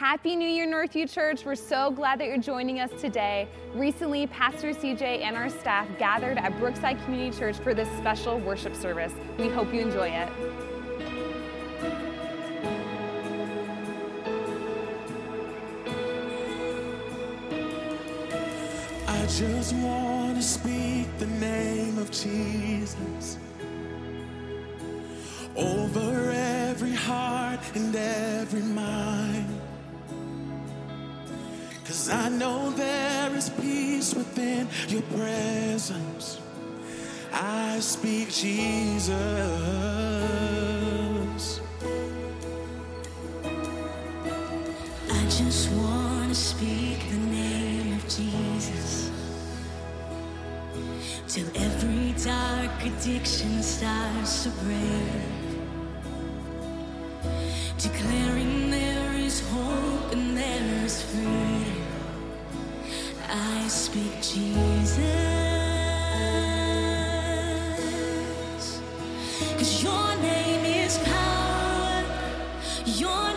Happy New Year, Northview Church. We're so glad that you're joining us today. Recently, Pastor CJ and our staff gathered at Brookside Community Church for this special worship service. We hope you enjoy it. I just want to speak the name of Jesus over every heart and every mind. Cause I know there is peace within your presence. I speak Jesus. I just want to speak the name of Jesus till every dark addiction starts to break. Declaring Cause your name is power, your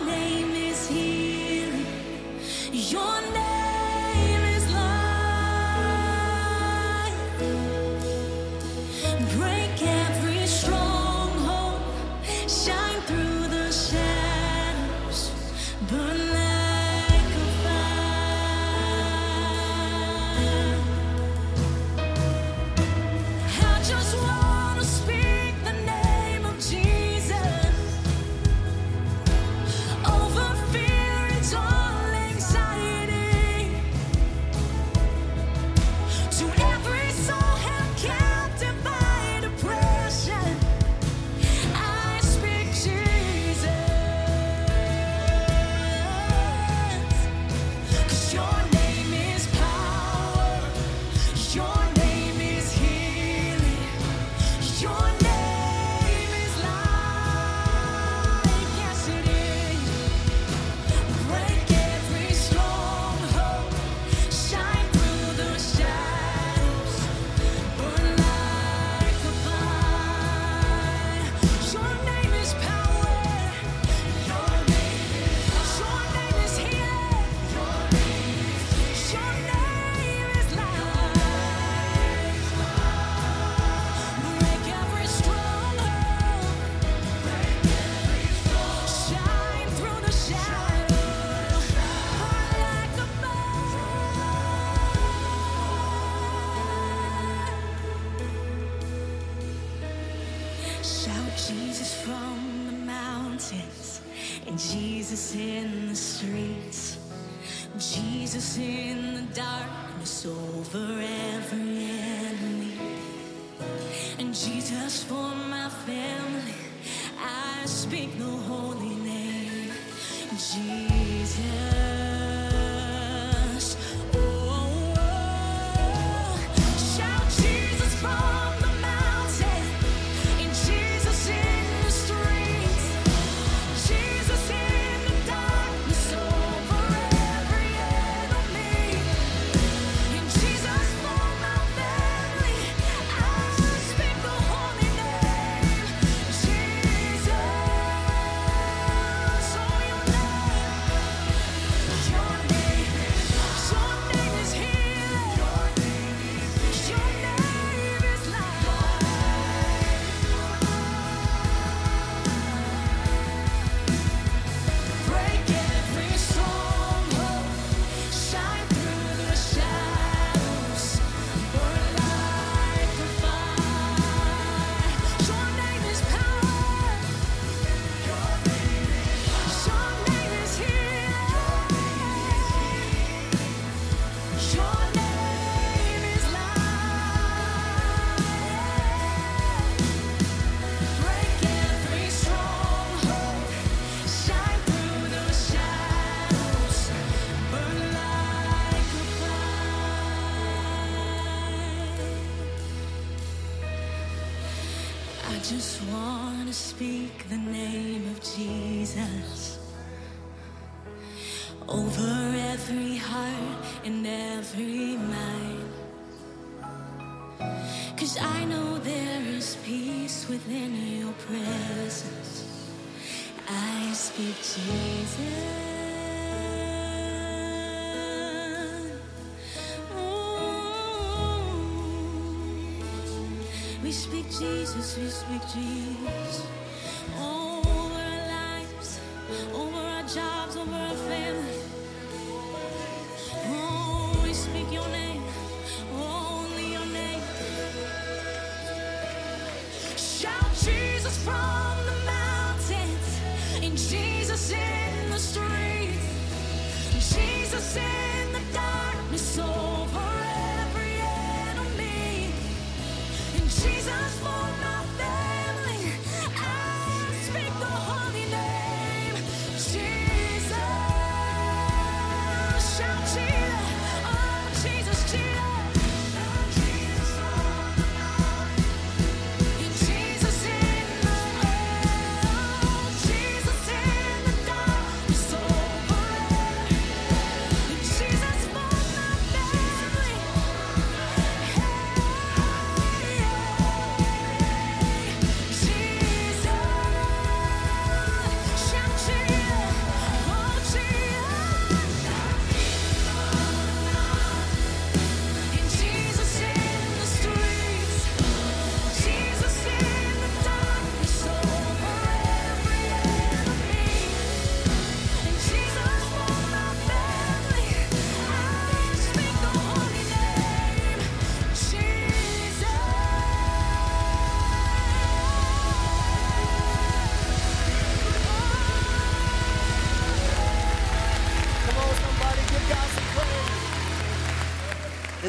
Shout Jesus from the mountains, and Jesus in the streets, Jesus in the darkness over every enemy. And Jesus for my family, I speak the holy name, Jesus. Jesus, we. Over our lives, over our jobs, over our family. Oh, we speak your name, only your name. Shout Jesus from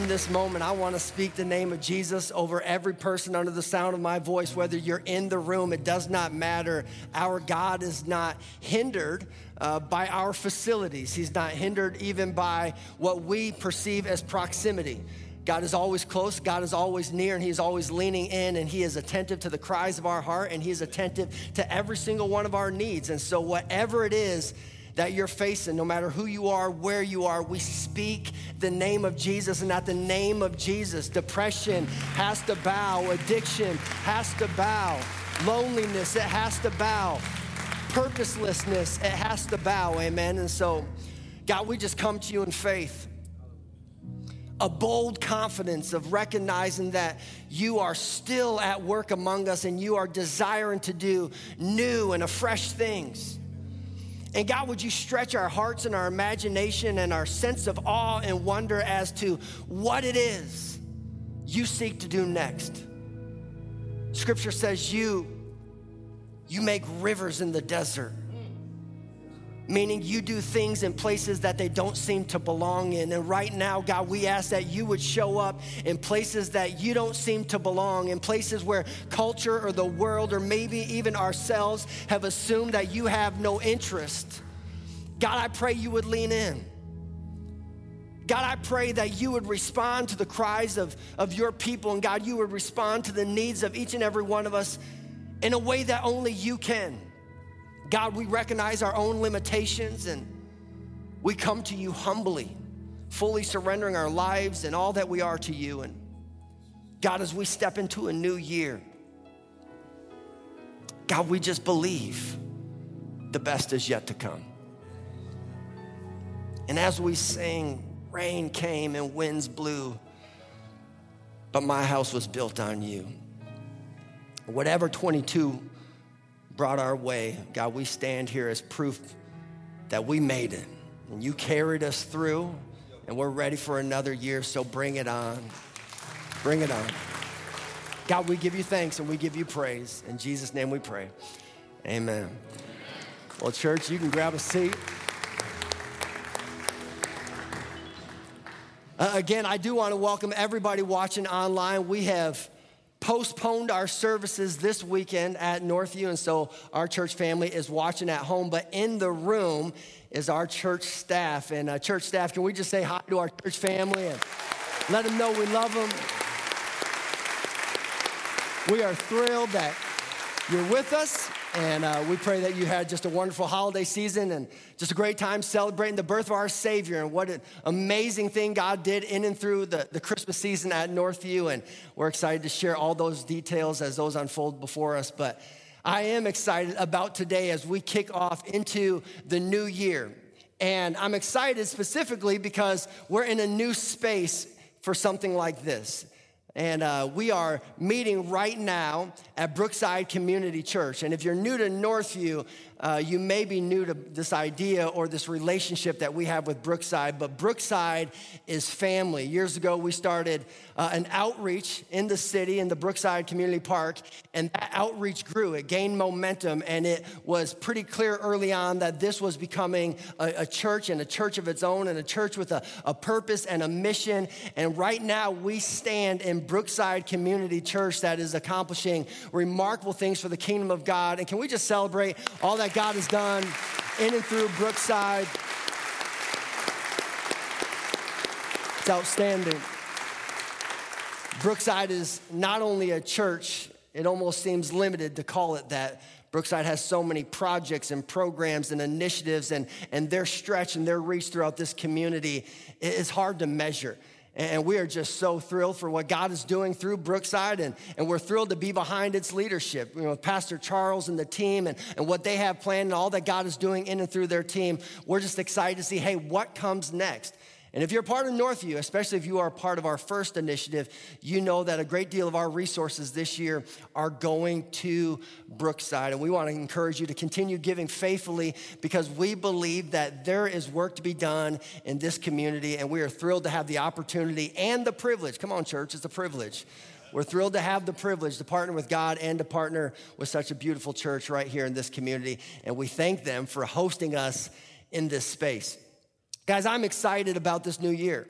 In this moment, I want to speak the name of Jesus over every person under the sound of my voice, whether you're in the room, it does not matter. Our God is not hindered uh, by our facilities, He's not hindered even by what we perceive as proximity. God is always close, God is always near, and He is always leaning in, and He is attentive to the cries of our heart, and He is attentive to every single one of our needs. And so, whatever it is, that you're facing, no matter who you are, where you are, we speak the name of Jesus. And at the name of Jesus, depression has to bow, addiction has to bow, loneliness, it has to bow, purposelessness, it has to bow. Amen. And so, God, we just come to you in faith. A bold confidence of recognizing that you are still at work among us and you are desiring to do new and afresh things. And God, would you stretch our hearts and our imagination and our sense of awe and wonder as to what it is you seek to do next? Scripture says you you make rivers in the desert. Meaning you do things in places that they don't seem to belong in. And right now, God, we ask that you would show up in places that you don't seem to belong, in places where culture or the world or maybe even ourselves have assumed that you have no interest. God, I pray you would lean in. God, I pray that you would respond to the cries of, of your people, and God, you would respond to the needs of each and every one of us in a way that only you can. God, we recognize our own limitations and we come to you humbly, fully surrendering our lives and all that we are to you. And God, as we step into a new year, God, we just believe the best is yet to come. And as we sing, rain came and winds blew, but my house was built on you. Whatever 22 brought our way, God, we stand here as proof that we made it. And you carried us through, and we're ready for another year, so bring it on. Bring it on. God, we give you thanks and we give you praise. In Jesus' name we pray. Amen. Well, church, you can grab a seat. Uh, again, I do want to welcome everybody watching online. We have postponed our services this weekend at Northview, and so our church family is watching at home. But in the room is our church staff. And uh, church staff, can we just say hi to our church family and let them know we love them? We are thrilled that you're with us. And uh, we pray that you had just a wonderful holiday season and just a great time celebrating the birth of our Savior and what an amazing thing God did in and through the, the Christmas season at Northview. And we're excited to share all those details as those unfold before us. But I am excited about today as we kick off into the new year. And I'm excited specifically because we're in a new space for something like this. And uh, we are meeting right now at Brookside Community Church. And if you're new to Northview, uh, you may be new to this idea or this relationship that we have with Brookside, but Brookside is family. Years ago, we started uh, an outreach in the city, in the Brookside Community Park, and that outreach grew. It gained momentum, and it was pretty clear early on that this was becoming a, a church and a church of its own, and a church with a, a purpose and a mission. And right now, we stand in Brookside Community Church that is accomplishing remarkable things for the kingdom of God. And can we just celebrate all that God has done in and through Brookside? It's outstanding. Brookside is not only a church, it almost seems limited to call it that. Brookside has so many projects and programs and initiatives, and, and their stretch and their reach throughout this community is hard to measure. And we are just so thrilled for what God is doing through Brookside, and, and we're thrilled to be behind its leadership. You know, Pastor Charles and the team, and, and what they have planned, and all that God is doing in and through their team. We're just excited to see hey, what comes next? And if you're part of Northview, especially if you are part of our first initiative, you know that a great deal of our resources this year are going to Brookside. And we want to encourage you to continue giving faithfully because we believe that there is work to be done in this community. And we are thrilled to have the opportunity and the privilege. Come on, church, it's a privilege. We're thrilled to have the privilege to partner with God and to partner with such a beautiful church right here in this community. And we thank them for hosting us in this space. Guys, I'm excited about this new year.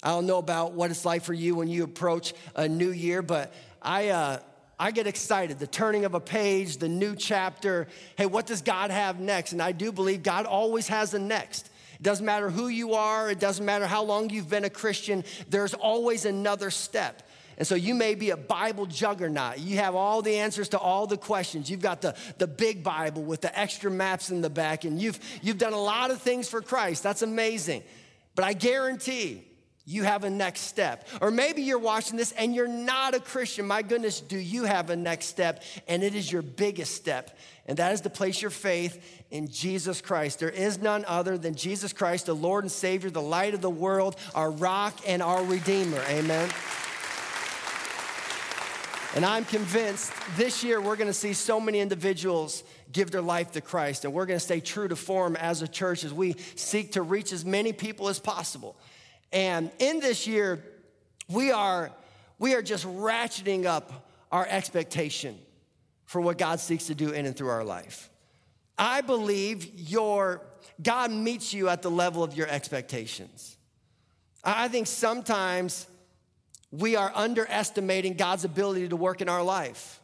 I don't know about what it's like for you when you approach a new year, but I, uh, I get excited. The turning of a page, the new chapter. Hey, what does God have next? And I do believe God always has the next. It doesn't matter who you are, it doesn't matter how long you've been a Christian, there's always another step. And so you may be a Bible juggernaut. You have all the answers to all the questions. You've got the, the big Bible with the extra maps in the back, and you've, you've done a lot of things for Christ. That's amazing. But I guarantee you have a next step. Or maybe you're watching this and you're not a Christian. My goodness, do you have a next step? And it is your biggest step. And that is to place your faith in Jesus Christ. There is none other than Jesus Christ, the Lord and Savior, the light of the world, our rock and our Redeemer. Amen. And I'm convinced this year we're gonna see so many individuals give their life to Christ. And we're gonna stay true to form as a church as we seek to reach as many people as possible. And in this year, we are, we are just ratcheting up our expectation for what God seeks to do in and through our life. I believe your God meets you at the level of your expectations. I think sometimes we are underestimating God's ability to work in our life.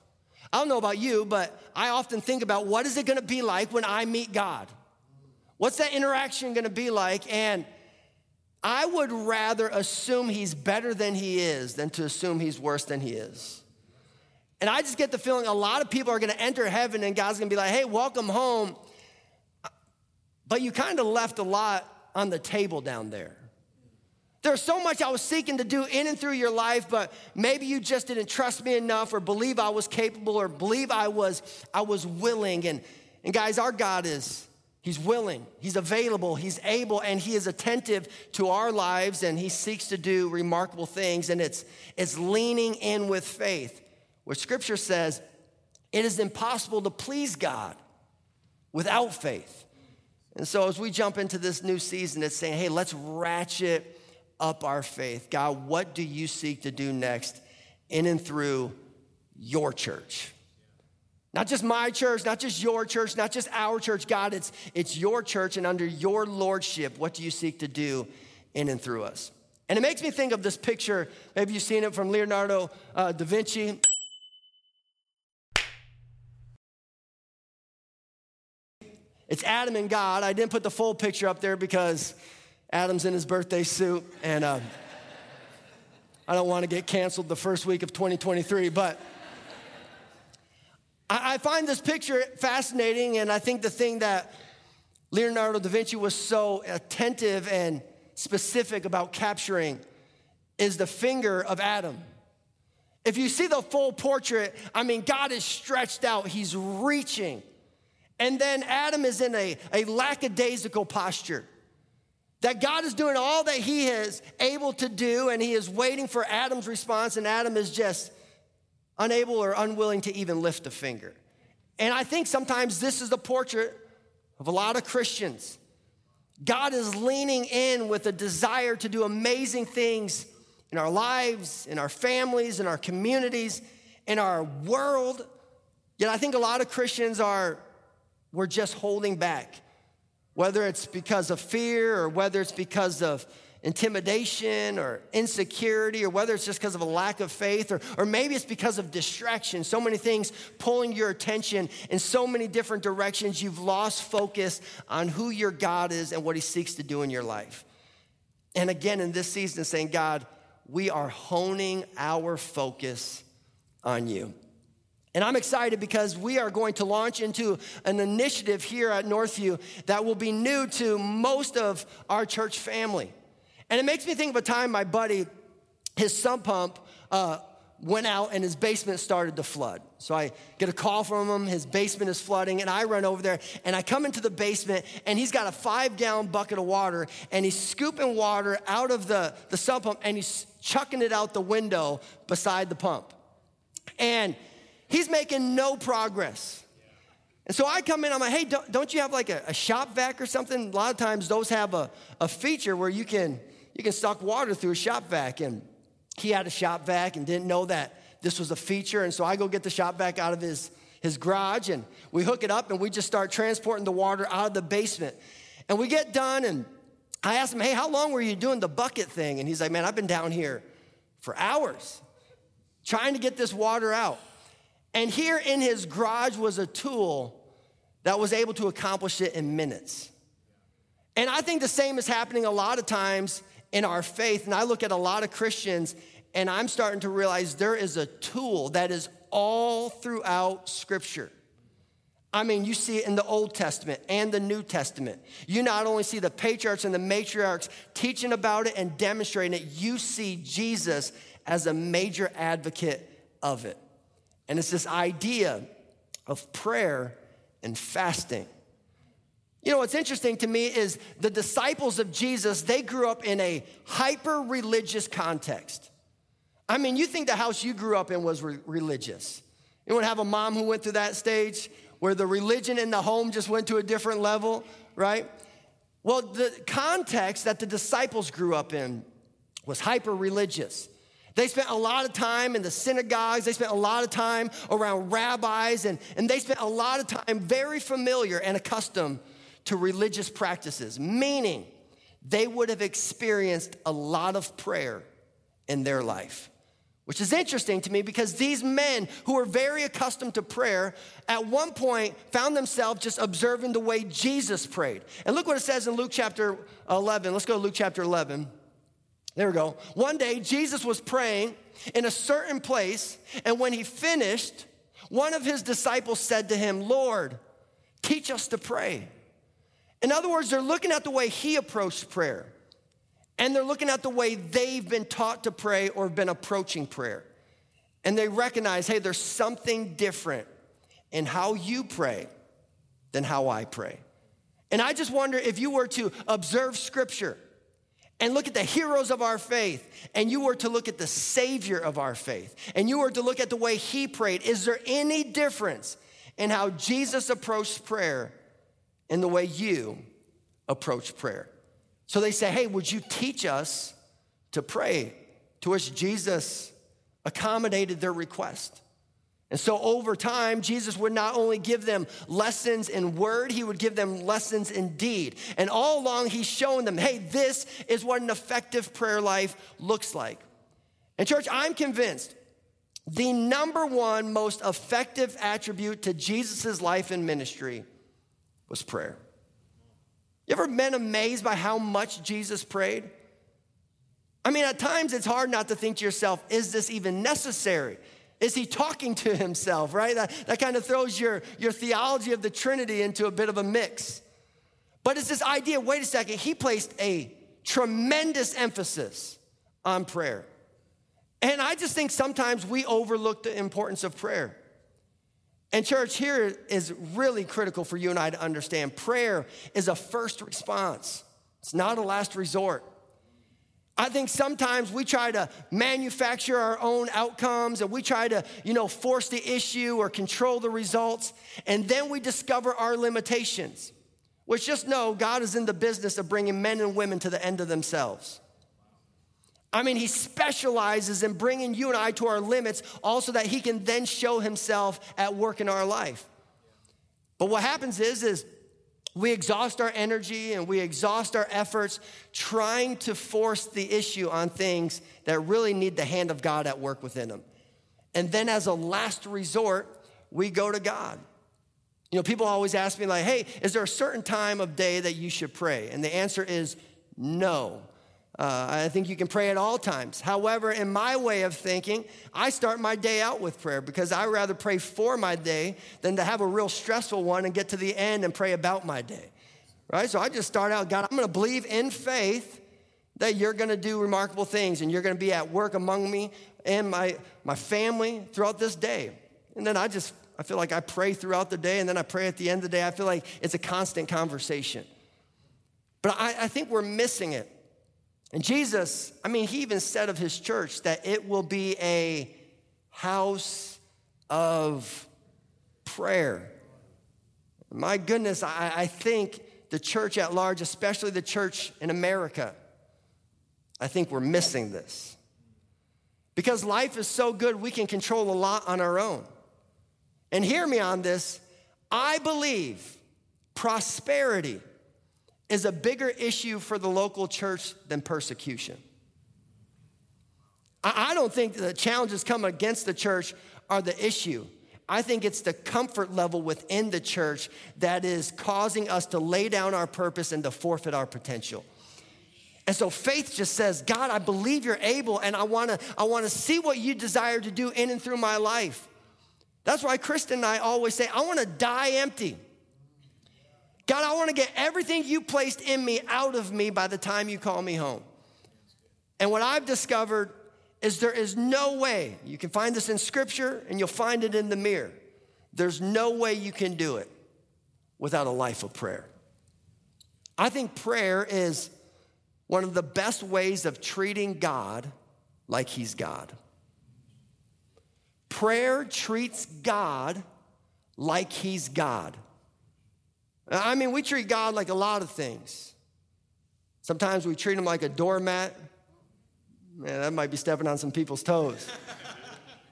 I don't know about you, but I often think about what is it gonna be like when I meet God? What's that interaction gonna be like? And I would rather assume he's better than he is than to assume he's worse than he is. And I just get the feeling a lot of people are gonna enter heaven and God's gonna be like, hey, welcome home. But you kind of left a lot on the table down there. There's so much I was seeking to do in and through your life, but maybe you just didn't trust me enough or believe I was capable or believe I was, I was willing. And, and guys, our God is, He's willing, He's available, He's able, and He is attentive to our lives and He seeks to do remarkable things. And it's, it's leaning in with faith, where Scripture says it is impossible to please God without faith. And so as we jump into this new season, it's saying, hey, let's ratchet up our faith. God, what do you seek to do next in and through your church? Not just my church, not just your church, not just our church. God, it's, it's your church, and under your lordship, what do you seek to do in and through us? And it makes me think of this picture. Maybe you've seen it from Leonardo uh, da Vinci. It's Adam and God. I didn't put the full picture up there because Adam's in his birthday suit, and uh, I don't want to get canceled the first week of 2023, but I, I find this picture fascinating, and I think the thing that Leonardo da Vinci was so attentive and specific about capturing is the finger of Adam. If you see the full portrait, I mean, God is stretched out, He's reaching. And then Adam is in a, a lackadaisical posture. That God is doing all that He is able to do, and He is waiting for Adam's response, and Adam is just unable or unwilling to even lift a finger. And I think sometimes this is the portrait of a lot of Christians. God is leaning in with a desire to do amazing things in our lives, in our families, in our communities, in our world. Yet I think a lot of Christians are, we're just holding back, whether it's because of fear or whether it's because of intimidation or insecurity, or whether it's just because of a lack of faith, or, or maybe it's because of distraction. So many things pulling your attention in so many different directions, you've lost focus on who your God is and what He seeks to do in your life. And again, in this season, saying, God, we are honing our focus on you. And I'm excited because we are going to launch into an initiative here at Northview that will be new to most of our church family. And it makes me think of a time my buddy, his sump pump, uh, went out and his basement started to flood. So I get a call from him, his basement is flooding, and I run over there and I come into the basement and he's got a five gallon bucket of water and he's scooping water out of the, the sump pump and he's chucking it out the window beside the pump. And he's making no progress. And so I come in, I'm like, hey, don't, don't you have like a, a, shop vac or something? A lot of times those have a, a feature where you can, you can suck water through a shop vac. And he had a shop vac and didn't know that this was a feature. And so I go get the shop vac out of his, his garage and we hook it up and we just start transporting the water out of the basement. And we get done and I asked him, hey, how long were you doing the bucket thing? And he's like, man, I've been down here for hours trying to get this water out. And here in his garage was a tool that was able to accomplish it in minutes. And I think the same is happening a lot of times in our faith. And I look at a lot of Christians and I'm starting to realize there is a tool that is all throughout Scripture. I mean, you see it in the Old Testament and the New Testament. You not only see the patriarchs and the matriarchs teaching about it and demonstrating it, you see Jesus as a major advocate of it. And it's this idea of prayer and fasting. You know what's interesting to me is the disciples of Jesus, they grew up in a hyper religious context. I mean, you think the house you grew up in was re- religious. You would have a mom who went through that stage where the religion in the home just went to a different level, right? Well, the context that the disciples grew up in was hyper religious. They spent a lot of time in the synagogues. They spent a lot of time around rabbis, and, and they spent a lot of time very familiar and accustomed to religious practices, meaning they would have experienced a lot of prayer in their life. Which is interesting to me because these men who were very accustomed to prayer at one point found themselves just observing the way Jesus prayed. And look what it says in Luke chapter 11. Let's go to Luke chapter 11. There we go. One day, Jesus was praying in a certain place, and when he finished, one of his disciples said to him, Lord, teach us to pray. In other words, they're looking at the way he approached prayer, and they're looking at the way they've been taught to pray or been approaching prayer. And they recognize, hey, there's something different in how you pray than how I pray. And I just wonder if you were to observe scripture, and look at the heroes of our faith, and you were to look at the Savior of our faith, and you were to look at the way He prayed, is there any difference in how Jesus approached prayer and the way you approach prayer? So they say, Hey, would you teach us to pray? To which Jesus accommodated their request. And so over time, Jesus would not only give them lessons in word, he would give them lessons in deed. And all along, he's showing them, hey, this is what an effective prayer life looks like. And, church, I'm convinced the number one most effective attribute to Jesus' life and ministry was prayer. You ever been amazed by how much Jesus prayed? I mean, at times it's hard not to think to yourself, is this even necessary? Is he talking to himself, right? That, that kind of throws your, your theology of the Trinity into a bit of a mix. But it's this idea wait a second, he placed a tremendous emphasis on prayer. And I just think sometimes we overlook the importance of prayer. And, church, here is really critical for you and I to understand prayer is a first response It's not a last resort. I think sometimes we try to manufacture our own outcomes and we try to, you know, force the issue or control the results. And then we discover our limitations, which just know God is in the business of bringing men and women to the end of themselves. I mean, he specializes in bringing you and I to our limits also that he can then show himself at work in our life. But what happens is, is we exhaust our energy and we exhaust our efforts trying to force the issue on things that really need the hand of God at work within them. And then as a last resort, we go to God. You know, people always ask me, like, hey, is there a certain time of day that you should pray? And the answer is no. Uh, I think you can pray at all times. However, in my way of thinking, I start my day out with prayer because I rather pray for my day than to have a real stressful one and get to the end and pray about my day. Right? So I just start out, God, I'm going to believe in faith that you're going to do remarkable things and you're going to be at work among me and my, my family throughout this day. And then I just, I feel like I pray throughout the day and then I pray at the end of the day. I feel like it's a constant conversation. But I, I think we're missing it and Jesus, I mean, he even said of his church that it will be a house of prayer. My goodness, I, I, think the church at large, especially the church in America, I think we're missing this. Because life is so good, we can control a lot on our own. And hear me on this I believe prosperity is a bigger issue for the local church than persecution. I don't think the challenges come against the church are the issue. I think it's the comfort level within the church that is causing us to lay down our purpose and to forfeit our potential. And so faith just says, God, I believe you're able, and I wanna, I wanna see what you desire to do in and through my life. That's why Kristen and I always say, I wanna die empty. God, I want to get everything you placed in me out of me by the time you call me home. And what I've discovered is there is no way, you can find this in scripture and you'll find it in the mirror. There's no way you can do it without a life of prayer. I think prayer is one of the best ways of treating God like He's God. Prayer treats God like He's God. I mean, we treat God like a lot of things. Sometimes we treat him like a doormat. Man, that might be stepping on some people's toes.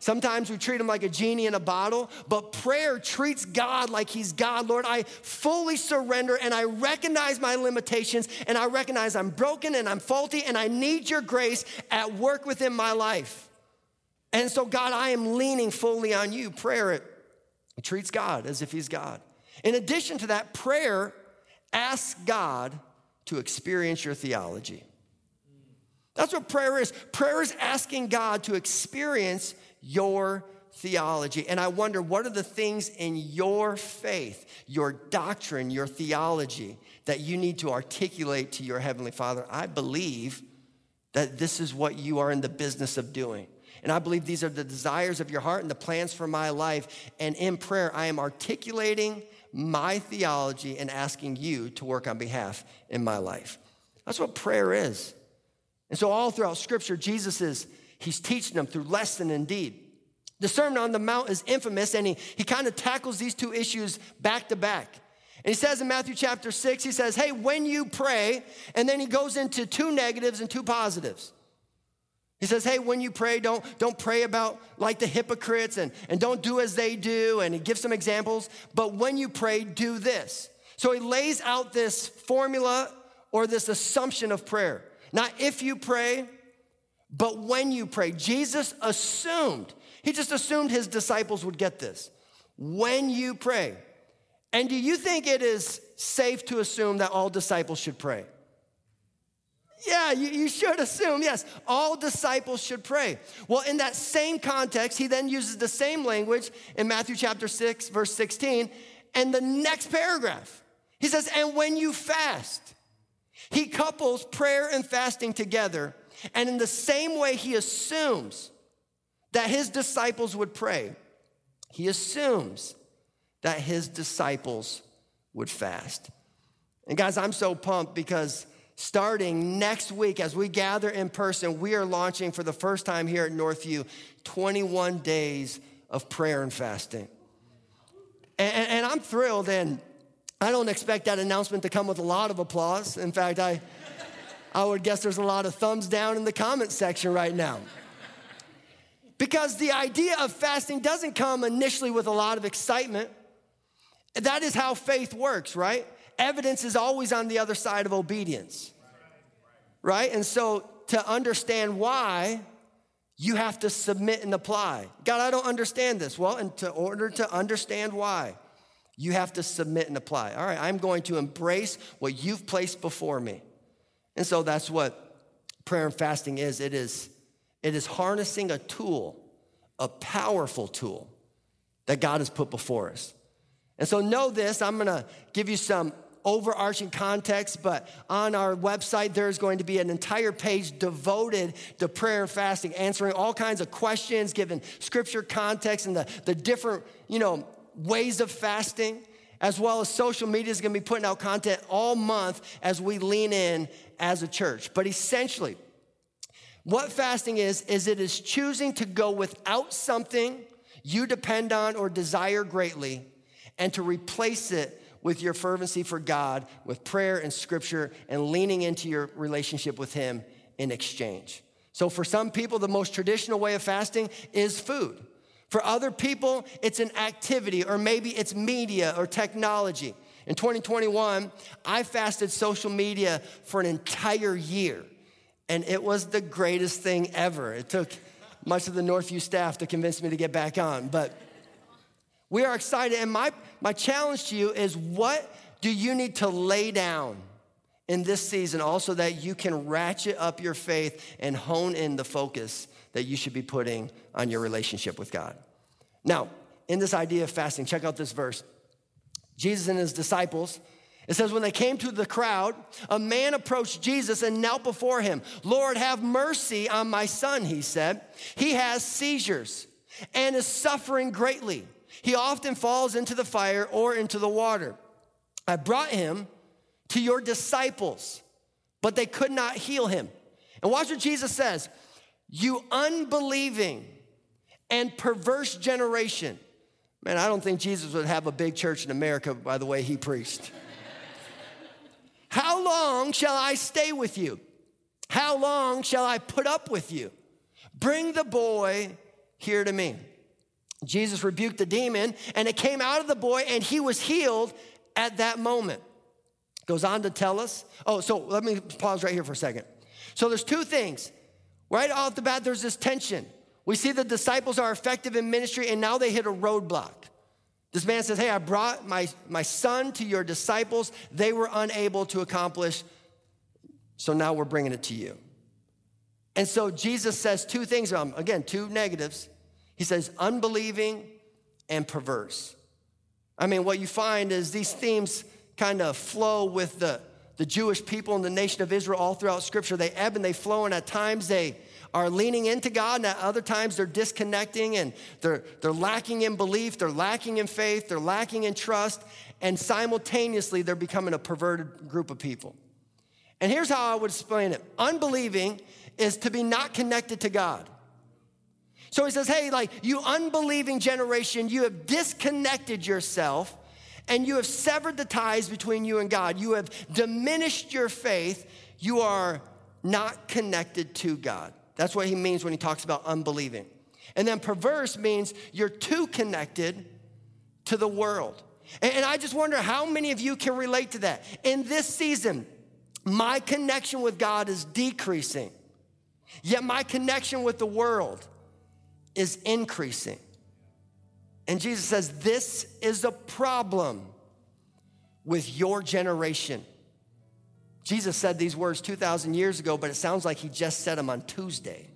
Sometimes we treat him like a genie in a bottle, but prayer treats God like he's God. Lord, I fully surrender and I recognize my limitations and I recognize I'm broken and I'm faulty and I need your grace at work within my life. And so, God, I am leaning fully on you. Prayer, it, treats God as if he's God. In addition to that, prayer asks God to experience your theology. That's what prayer is. Prayer is asking God to experience your theology. And I wonder what are the things in your faith, your doctrine, your theology that you need to articulate to your Heavenly Father? I believe that this is what you are in the business of doing. And I believe these are the desires of your heart and the plans for my life. And in prayer, I am articulating my theology and asking you to work on behalf in my life. That's what prayer is. And so, all throughout Scripture, Jesus is, he's teaching them through lesson and deed. The Sermon on the Mount is infamous, and he, he kind of tackles these two issues back to back. And he says in Matthew chapter 6, he says, Hey, when you pray, and then he goes into two negatives and two positives. He says, hey, when you pray, don't, don't pray about like the hypocrites and, and don't do as they do. And he gives some examples. But when you pray, do this. So he lays out this formula or this assumption of prayer. Not if you pray, but when you pray. Jesus assumed, he just assumed his disciples would get this. When you pray. And do you think it is safe to assume that all disciples should pray? Yeah, you, you, should assume, yes, all disciples should pray. Well, in that same context, he then uses the same language in Matthew chapter 6, verse 16, and the next paragraph. He says, And when you fast, he couples prayer and fasting together. And in the same way, he assumes that his disciples would pray, he assumes that his disciples would fast. And guys, I'm so pumped because starting next week as we gather in person, we are launching for the first time here at Northview 21 days of prayer and fasting. And, and, I'm thrilled, and I don't expect that announcement to come with a lot of applause. In fact, I, I would guess there's a lot of thumbs down in the comment section right now. Because the idea of fasting doesn't come initially with a lot of excitement. That is how faith works, right? Evidence is always on the other side of obedience, right? And so to understand why, you have to submit and apply. God, I don't understand this. Well, in to order to understand why, you have to submit and apply. All right, I'm going to embrace what you've placed before me. And so that's what prayer and fasting is. It is it is harnessing a tool, a powerful tool that God has put before us. And so, know this I'm gonna give you some overarching context, but on our website, there's going to be an entire page devoted to prayer and fasting, answering all kinds of questions, giving scripture context and the, the different, you know, ways of fasting, as well as social media is gonna be putting out content all month as we lean in as a church. But essentially, what fasting is, is it is choosing to go without something you depend on or desire greatly and to replace it with your fervency for God, with prayer and scripture, and leaning into your relationship with Him in exchange. So, for some people, the most traditional way of fasting is food. For other people, it's an activity, or maybe it's media or technology. In 2021, I fasted social media for an entire year and it was the greatest thing ever. It took much of the Northview staff to convince me to get back on, but we are excited. And my, my challenge to you is what do you need to lay down in this season also that you can ratchet up your faith and hone in the focus that you should be putting on your relationship with God? Now, in this idea of fasting, check out this verse. Jesus and his disciples it says, when they came to the crowd, a man approached Jesus and knelt before him. Lord, have mercy on my son, he said. He has seizures and is suffering greatly. He often falls into the fire or into the water. I brought him to your disciples, but they could not heal him. And watch what Jesus says You unbelieving and perverse generation. Man, I don't think Jesus would have a big church in America by the way he preached. How long shall I stay with you? How long shall I put up with you? Bring the boy here to me. Jesus rebuked the demon, and it came out of the boy, and he was healed at that moment. Goes on to tell us. Oh, so let me pause right here for a second. So there's two things. Right off the bat, there's this tension. We see the disciples are effective in ministry, and now they hit a roadblock. This man says, Hey, I brought my, my son to your disciples. They were unable to accomplish, so now we're bringing it to you. And so Jesus says two things, again, two negatives. He says, unbelieving and perverse. I mean, what you find is these themes kind of flow with the, the Jewish people and the nation of Israel all throughout Scripture. They ebb and they flow, and at times they are leaning into God, and at other times they're disconnecting and they're, they're lacking in belief, they're lacking in faith, they're lacking in trust, and simultaneously they're becoming a perverted group of people. And here's how I would explain it unbelieving is to be not connected to God. So he says, hey, like you unbelieving generation, you have disconnected yourself and you have severed the ties between you and God. You have diminished your faith. You are not connected to God. That's what he means when he talks about unbelieving. And then perverse means you're too connected to the world. And, I just wonder how many of you can relate to that. In this season, my connection with God is decreasing, yet my connection with the world is increasing. And Jesus says, This is a problem with your generation. Jesus said these words 2,000 years ago, but it sounds like he just said them on Tuesday.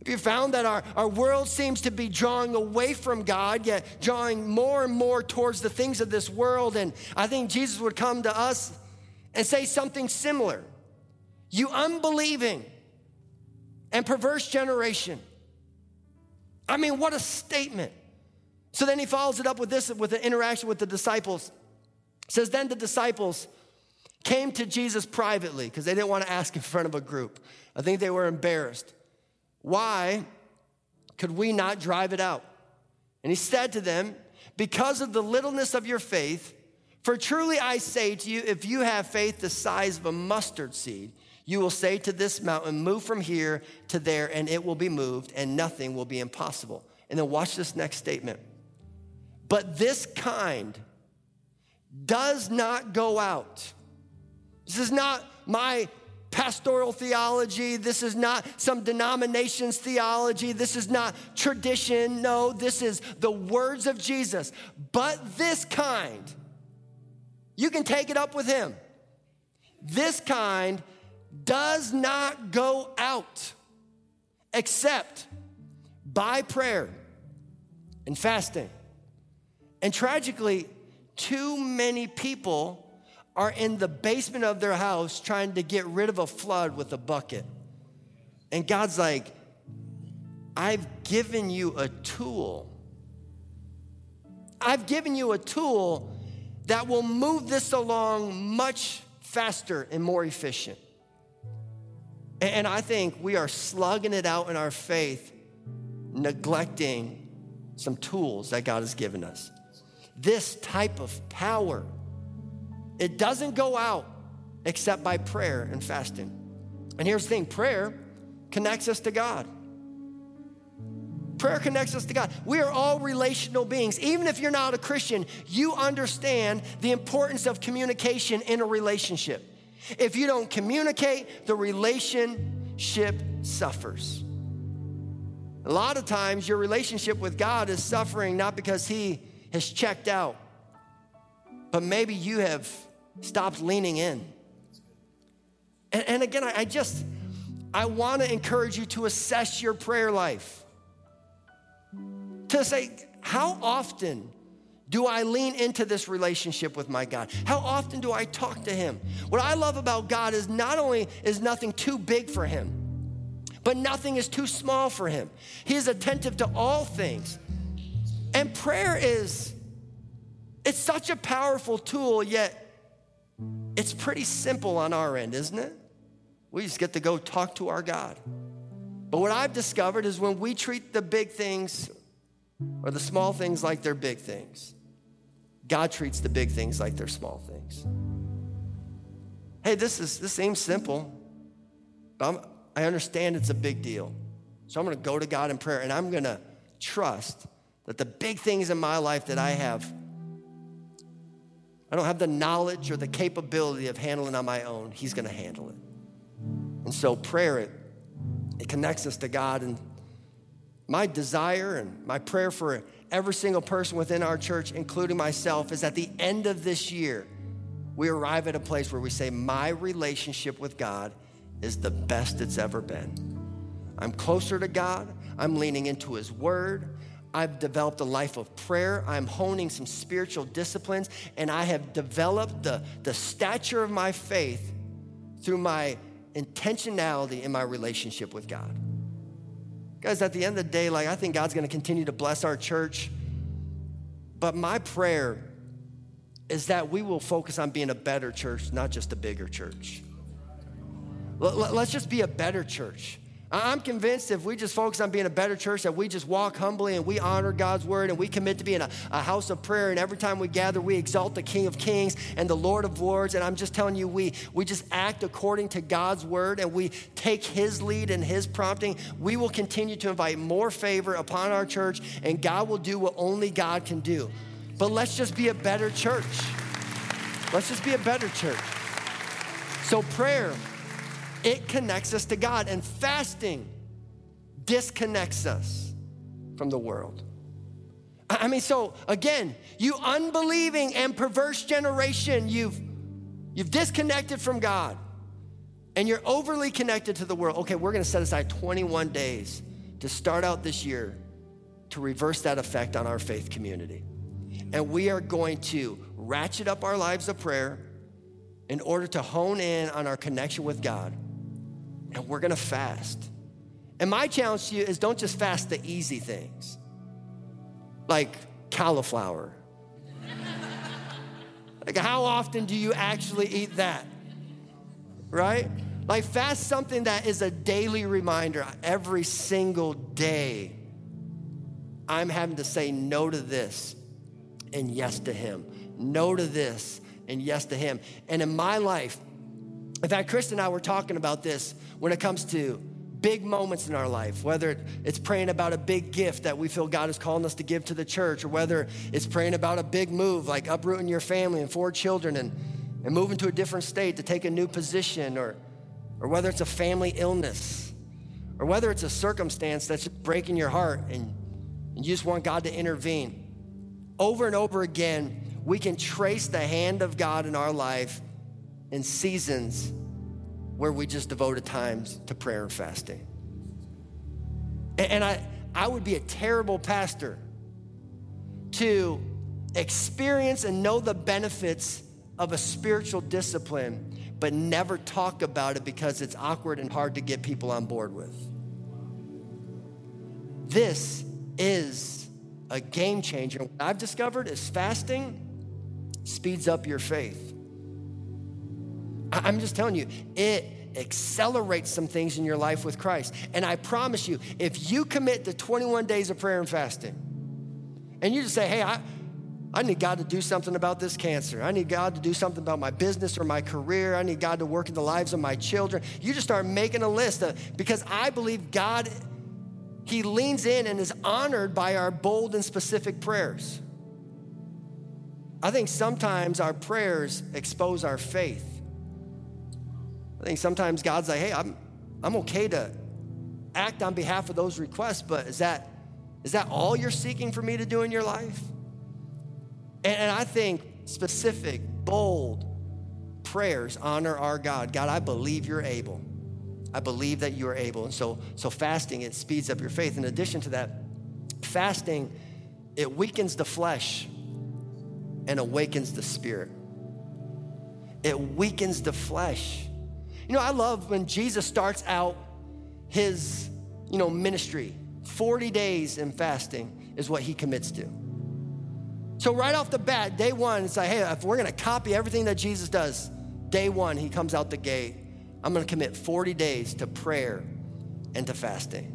Have you found that our, our world seems to be drawing away from God, yet drawing more and more towards the things of this world? And I think Jesus would come to us and say something similar. You unbelieving and perverse generation. I mean, what a statement. So then he follows it up with this with an interaction with the disciples. It says, Then the disciples came to Jesus privately because they didn't want to ask in front of a group. I think they were embarrassed. Why could we not drive it out? And he said to them, Because of the littleness of your faith, for truly I say to you, if you have faith the size of a mustard seed, you will say to this mountain, Move from here to there, and it will be moved, and nothing will be impossible. And then watch this next statement. But this kind does not go out. This is not my pastoral theology. This is not some denomination's theology. This is not tradition. No, this is the words of Jesus. But this kind, you can take it up with him. This kind does not go out except by prayer and fasting. And tragically, too many people are in the basement of their house trying to get rid of a flood with a bucket. And God's like, I've given you a tool. I've given you a tool that will move this along much faster and more efficient. And I think we are slugging it out in our faith, neglecting some tools that God has given us. This type of power, it doesn't go out except by prayer and fasting. And here's the thing prayer connects us to God. Prayer connects us to God. We are all relational beings. Even if you're not a Christian, you understand the importance of communication in a relationship. If you don't communicate, the relationship suffers. A lot of times, your relationship with God is suffering not because He has checked out, but maybe you have stopped leaning in. And, and again, I, I just, I want to encourage you to assess your prayer life. To say, how often do I lean into this relationship with my God? How often do I talk to him? What I love about God is not only is nothing too big for him, but nothing is too small for him. He is attentive to all things. And prayer is it's such a powerful tool yet it's pretty simple on our end, isn't it? We just get to go talk to our God. But what I've discovered is when we treat the big things or the small things like they're big things, God treats the big things like they're small things. Hey, this is this seems simple, but I'm, I understand it's a big deal. So I'm going to go to God in prayer and I'm going to trust that the big things in my life that I have I don't have the knowledge or the capability of handling on my own. He's going to handle it. And so prayer it it connects us to God and my desire and my prayer for every single person within our church, including myself, is at the end of this year, we arrive at a place where we say, My relationship with God is the best it's ever been. I'm closer to God, I'm leaning into His Word. I've developed a life of prayer. I'm honing some spiritual disciplines, and I have developed the, the stature of my faith through my intentionality in my relationship with God. Guys, at the end of the day, like I think God's gonna continue to bless our church. But my prayer is that we will focus on being a better church, not just a bigger church. Let's just be a better church. I'm convinced if we just focus on being a better church, that we just walk humbly and we honor God's word and we commit to being a, a, house of prayer. And every time we gather, we exalt the King of Kings and the Lord of Lords. And I'm just telling you, we, we just act according to God's word and we take His lead and His prompting. We will continue to invite more favor upon our church, and God will do what only God can do. But let's just be a better church. Let's just be a better church. So, prayer it connects us to God, and fasting disconnects us from the world. I mean, so again, you unbelieving and perverse generation, you've you've disconnected from God and you're overly connected to the world. Okay, we're gonna set aside 21 days to start out this year to reverse that effect on our faith community. And we are going to ratchet up our lives of prayer in order to hone in on our connection with God and we're gonna fast. And my challenge to you is don't just fast the easy things, like cauliflower. Like, how often do you actually eat that? Right? Like, fast something that is a daily reminder every single day. I'm having to say no to this and yes to Him. No to this and yes to Him. And in my life, in fact, Chris and I were talking about this when it comes to big moments in our life, whether it's praying about a big gift that we feel God is calling us to give to the church, or whether it's praying about a big move like uprooting your family and four children and, and moving to a different state to take a new position, or, or whether it's a family illness, or whether it's a circumstance that's breaking your heart and, and you just want God to intervene. Over and over again, we can trace the hand of God in our life in seasons where we just devoted times to prayer and fasting. And I, I would be a terrible pastor to experience and know the benefits of a spiritual discipline, but never talk about it because it's awkward and hard to get people on board with. This is a game changer. What I've discovered is fasting speeds up your faith. I'm just telling you, it accelerates some things in your life with Christ. And I promise you, if you commit to 21 days of prayer and fasting, and you just say, hey, I, I need God to do something about this cancer. I need God to do something about my business or my career. I need God to work in the lives of my children. You just start making a list of, because I believe God, He leans in and is honored by our bold and specific prayers. I think sometimes our prayers expose our faith. I think sometimes God's like, hey, I'm, I'm okay to act on behalf of those requests, but is that, is that all you're seeking for me to do in your life? And, and I think specific, bold prayers honor our God. God, I believe you're able. I believe that you are able. And so, so fasting, it speeds up your faith. In addition to that, fasting, it weakens the flesh and awakens the spirit. It weakens the flesh you know, I love when Jesus starts out his, you know, ministry. 40 days in fasting is what he commits to. So right off the bat, day one, it's like, hey, if we're gonna copy everything that Jesus does, day one, he comes out the gate. I'm gonna commit 40 days to prayer and to fasting.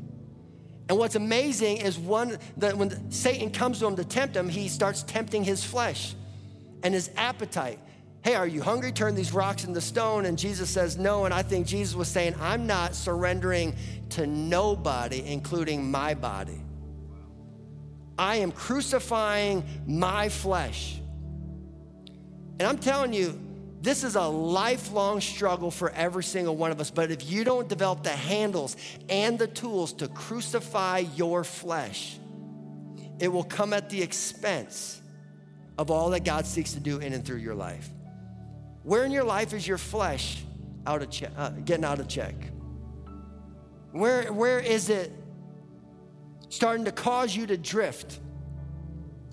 And what's amazing is one that when Satan comes to him to tempt him, he starts tempting his flesh and his appetite. Hey, are you hungry? Turn these rocks into stone. And Jesus says, No. And I think Jesus was saying, I'm not surrendering to nobody, including my body. I am crucifying my flesh. And I'm telling you, this is a lifelong struggle for every single one of us. But if you don't develop the handles and the tools to crucify your flesh, it will come at the expense of all that God seeks to do in and through your life. Where in your life is your flesh out of che- uh, getting out of check? Where, where is it starting to cause you to drift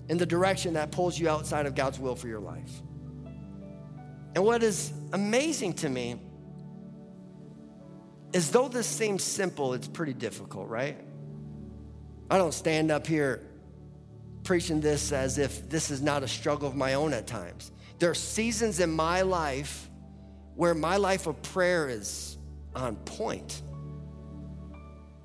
in the direction that pulls you outside of God's will for your life? And what is amazing to me is though this seems simple, it's pretty difficult, right? I don't stand up here preaching this as if this is not a struggle of my own at times. There are seasons in my life where my life of prayer is on point,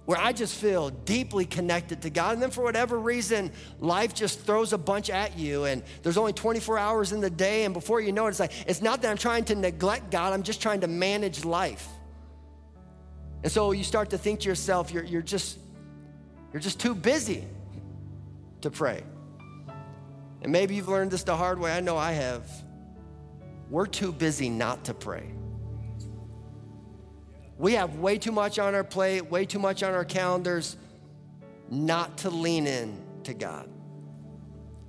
where I just feel deeply connected to God. And then for whatever reason, life just throws a bunch at you, and there's only 24 hours in the day. And before you know it, it's like, it's not that I'm trying to neglect God, I'm just trying to manage life. And so you start to think to yourself, you're, you're just you're just too busy to pray. And maybe you've learned this the hard way. I know I have we're too busy not to pray. We have way too much on our plate, way too much on our calendars, not to lean in to God.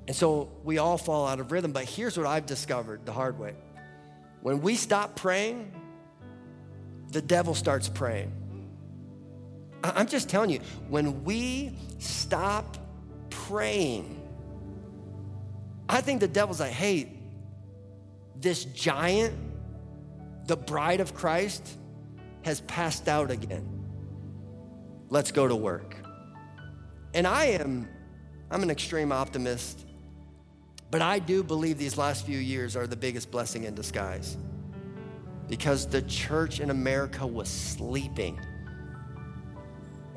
And so we all fall out of rhythm. But here's what I've discovered the hard way when we stop praying, the devil starts praying. I'm just telling you, when we stop praying, I think the devil's like, hey, this giant, the bride of Christ, has passed out again. Let's go to work. And I am, I'm an extreme optimist. But I do believe these last few years are the biggest blessing in disguise because the church in America was sleeping.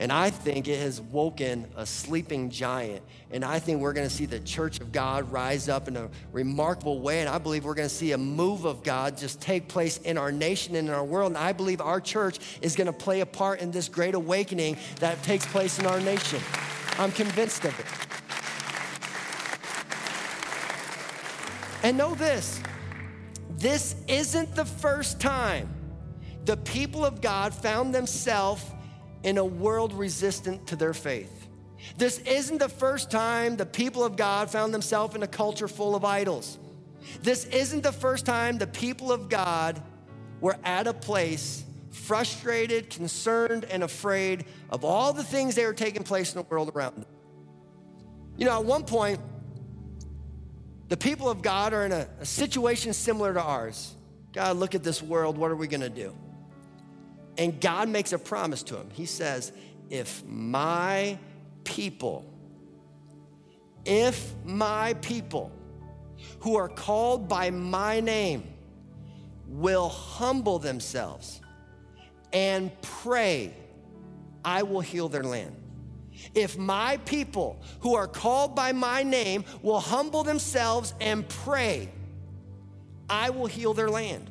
And I think it has woken a sleeping giant. And I think we're going to see the church of God rise up in a remarkable way. And I believe we're going to see a move of God just take place in our nation and in our world. And I believe our church is going to play a part in this great awakening that takes place in our nation. I'm convinced of it. And know this this isn't the first time the people of God found themselves in a world resistant to their faith. This isn't the first time the people of God found themselves in a culture full of idols. This isn't the first time the people of God were at a place frustrated, concerned, and afraid of all the things that were taking place in the world around them. You know, at one point, the people of God are in a, a situation similar to ours. God, look at this world. What are we going to do? And God makes a promise to him. He says, If my people, if my people who are called by my name will humble themselves and pray, I will heal their land. If my people who are called by my name will humble themselves and pray, I will heal their land.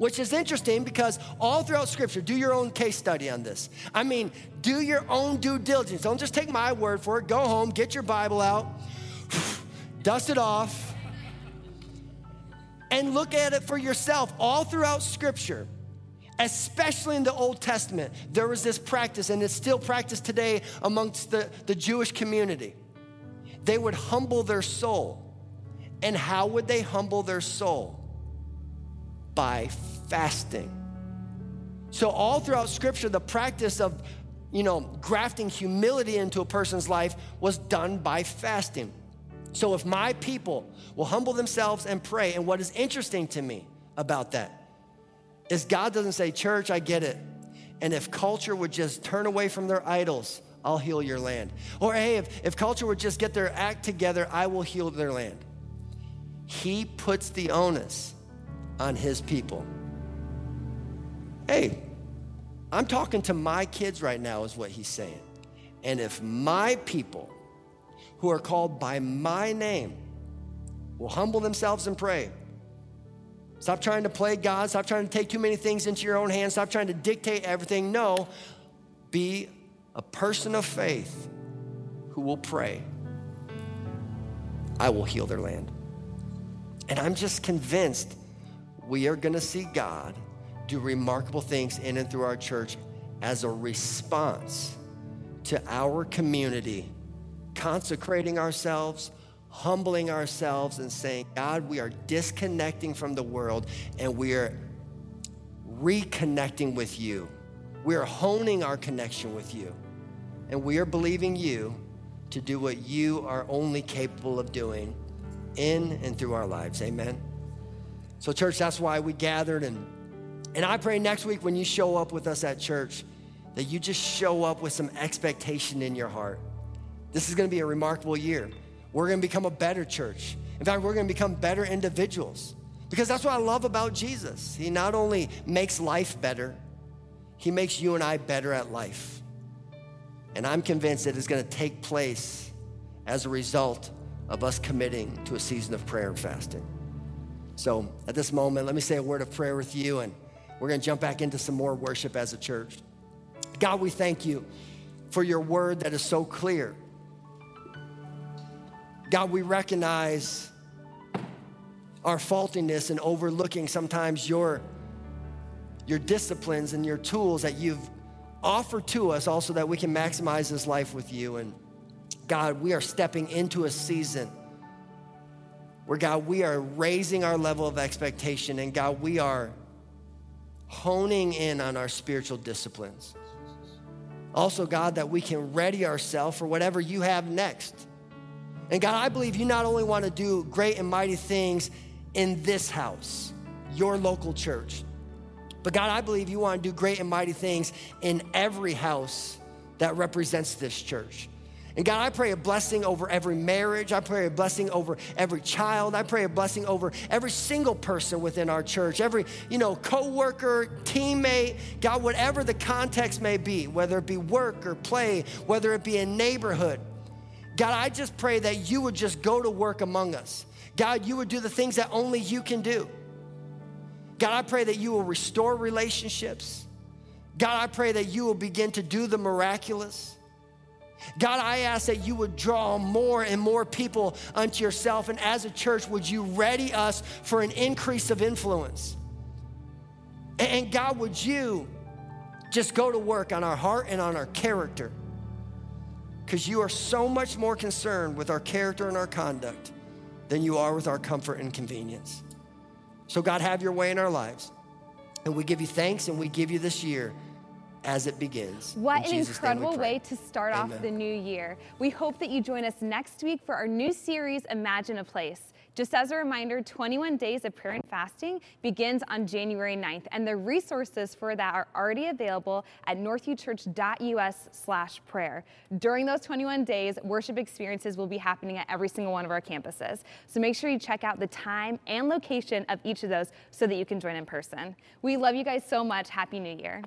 Which is interesting because all throughout Scripture, do your own case study on this. I mean, do your own due diligence. Don't just take my word for it. Go home, get your Bible out, dust it off, and look at it for yourself. All throughout Scripture, especially in the Old Testament, there was this practice, and it's still practiced today amongst the, the Jewish community. They would humble their soul. And how would they humble their soul? By fasting. So, all throughout Scripture, the practice of you know, grafting humility into a person's life was done by fasting. So, if my people will humble themselves and pray, and what is interesting to me about that is God doesn't say, Church, I get it. And if culture would just turn away from their idols, I'll heal your land. Or, hey, if, if culture would just get their act together, I will heal their land. He puts the onus on his people. Hey, I'm talking to my kids right now, is what he's saying. And if my people who are called by my name will humble themselves and pray, Stop trying to play God. Stop trying to take too many things into your own hands. Stop trying to dictate everything. No, be a person of faith who will pray. I will heal their land. And I'm just convinced we are going to see God do remarkable things in and through our church as a response to our community consecrating ourselves humbling ourselves and saying, God, we are disconnecting from the world and we are reconnecting with you. We are honing our connection with you. And we are believing you to do what you are only capable of doing in and through our lives. Amen. So, church, that's why we gathered. And, and I pray next week when you show up with us at church, that you just show up with some expectation in your heart. This is going to be a remarkable year. We're going to become a better church. In fact, we're going to become better individuals. Because that's what I love about Jesus. He not only makes life better, he makes you and I better at life. And I'm convinced that it's going to take place as a result of us committing to a season of prayer and fasting. So at this moment, let me say a word of prayer with you, and we're going to jump back into some more worship as a church. God, we thank you for your word that is so clear. God, we recognize our faultiness and overlooking sometimes your, your disciplines and your tools that you've offered to us also that we can maximize this life with you. And God, we are stepping into a season where, God, we are raising our level of expectation. And God, we are honing in on our spiritual disciplines. Also, God, that we can ready ourselves for whatever you have next. And God, I believe you not only want to do great and mighty things in this house, your local church, but God, I believe you want to do great and mighty things in every house that represents this church. And God, I pray a blessing over every marriage. I pray a blessing over every child. I pray a blessing over every single person within our church, every, you know, coworker, teammate, God, whatever the context may be, whether it be work or play, whether it be a neighborhood. God, I just pray that you would just go to work among us. God, you would do the things that only you can do. God, I pray that you will restore relationships. God, I pray that you will begin to do the miraculous. God, I ask that you would draw more and more people unto yourself. And as a church, would you ready us for an increase of influence? And God, would you just go to work on our heart and on our character? Because you are so much more concerned with our character and our conduct than you are with our comfort and convenience. So, God, have your way in our lives. And we give you thanks and we give you this year as it begins. What In an incredible way to start Amen. off the new year. We hope that you join us next week for our new series, Imagine a Place. Just as a reminder, 21 days of prayer and fasting begins on January 9th, and the resources for that are already available at northviewchurch.us slash prayer. During those 21 days, worship experiences will be happening at every single one of our campuses. So make sure you check out the time and location of each of those so that you can join in person. We love you guys so much. Happy New Year.